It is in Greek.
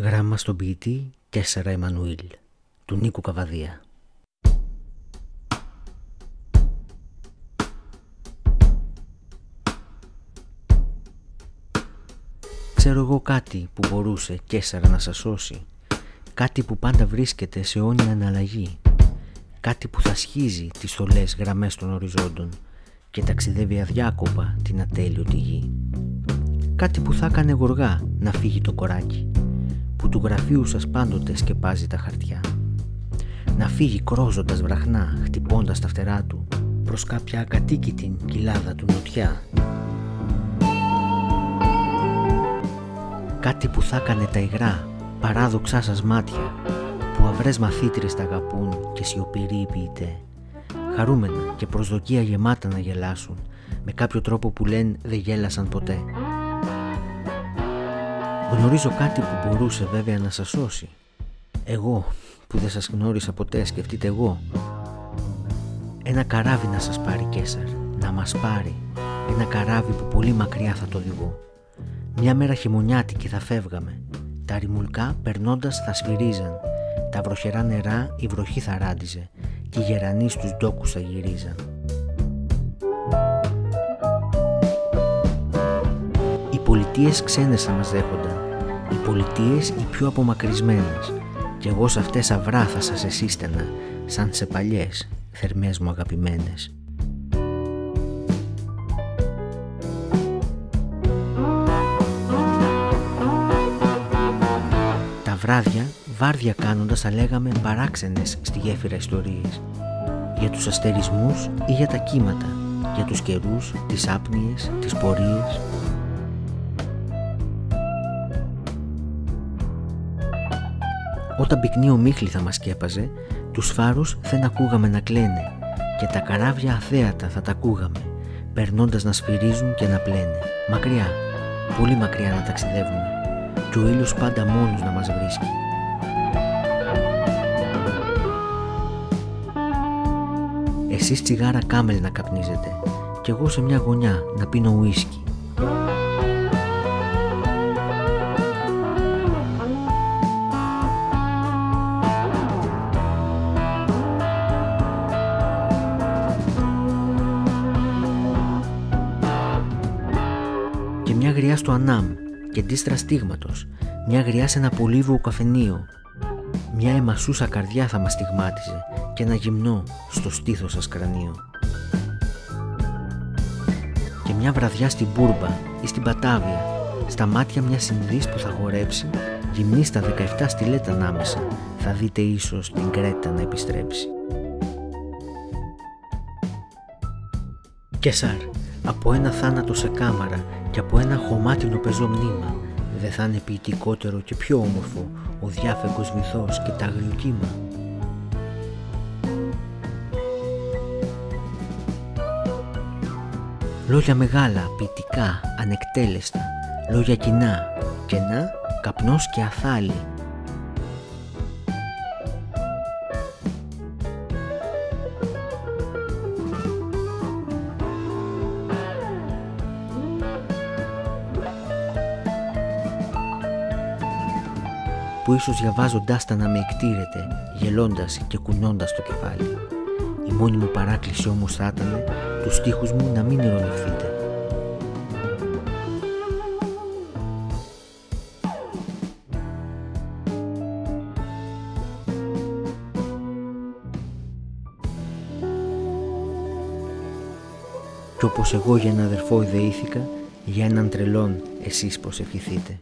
Γράμμα στον ποιητή Κέσσερα Εμμανουήλ του Νίκου Καβαδία. Ξέρω εγώ κάτι που μπορούσε Κέσσερα να σας σώσει Κάτι που πάντα βρίσκεται σε όνια αναλλαγή Κάτι που θα σχίζει τις στολές γραμμές των οριζόντων Και ταξιδεύει αδιάκοπα την ατέλειωτη γη Κάτι που θα έκανε γοργά να φύγει το κοράκι που του γραφείου σας πάντοτε σκεπάζει τα χαρτιά. Να φύγει κρόζοντας βραχνά, χτυπώντας τα φτερά του, προς κάποια ακατοίκητη κοιλάδα του νοτιά. Κάτι που θα έκανε τα υγρά, παράδοξά σας μάτια, που αυρές μαθήτρες τα αγαπούν και σιωπηροί ποιητέ. Χαρούμενα και προσδοκία γεμάτα να γελάσουν, με κάποιο τρόπο που λένε δεν γέλασαν ποτέ. Γνωρίζω κάτι που μπορούσε βέβαια να σας σώσει. Εγώ που δεν σας γνώρισα ποτέ σκεφτείτε εγώ. Ένα καράβι να σας πάρει Κέσαρ, να μας πάρει. Ένα καράβι που πολύ μακριά θα το οδηγώ. Μια μέρα χειμωνιάτικη θα φεύγαμε. Τα ρημουλκά περνώντας θα σφυρίζαν. Τα βροχερά νερά η βροχή θα ράντιζε και οι γερανοί στους ντόκους θα γυρίζαν. Πολιτείες ξένες θα μας δέχονταν. Οι πολιτείες οι πιο απομακρυσμένες. Και εγώ σε αυτές αυρά θα σας εσύστενα σαν σε παλιές, θερμές μου αγαπημένες. Τα βράδια, βάρδια κάνοντας θα λέγαμε παράξενες στη γέφυρα ιστορίες. Για τους αστερισμούς ή για τα κύματα, για τους καιρούς, τις άπνιες, τις πορείες Όταν πυκνή ομίχλη θα μας σκέπαζε, τους φάρους δεν ακούγαμε να κλαίνε και τα καράβια αθέατα θα τα ακούγαμε, περνώντας να σφυρίζουν και να πλένε. Μακριά, πολύ μακριά να ταξιδεύουμε και ο ήλιος πάντα μόνος να μας βρίσκει. Εσείς τσιγάρα κάμελ να καπνίζετε και εγώ σε μια γωνιά να πίνω ουίσκι γριά στο Ανάμ και ντίστρα στίγματος, μια γριά σε ένα πολύβο καφενείο. Μια εμασούσα καρδιά θα μας στιγμάτιζε και ένα γυμνό στο στήθος σας κρανίο. Και μια βραδιά στην Μπούρμπα ή στην Πατάβια, στα μάτια μιας συνδύς που θα χορέψει, γυμνή στα 17 στιλέτα ανάμεσα, θα δείτε ίσως την Κρέτα να επιστρέψει. Κεσάρ, από ένα θάνατο σε κάμαρα και από ένα χωμάτινο πεζό μνήμα. Δεν θα είναι ποιητικότερο και πιο όμορφο ο διάφεγγος βυθός και τα αγριοκύμα. Λόγια μεγάλα, ποιητικά, ανεκτέλεστα, λόγια κοινά, κενά, καπνός και αθάλη, που ίσως διαβάζοντάς τα να με εκτήρετε, γελώντας και κουνώντας το κεφάλι. Η μόνη μου παράκληση όμως θα ήταν τους στίχους μου να μην ειρωνευτείτε. Κι όπως εγώ για ένα αδερφό ιδεήθηκα, για έναν τρελόν εσείς πως ευχηθείτε.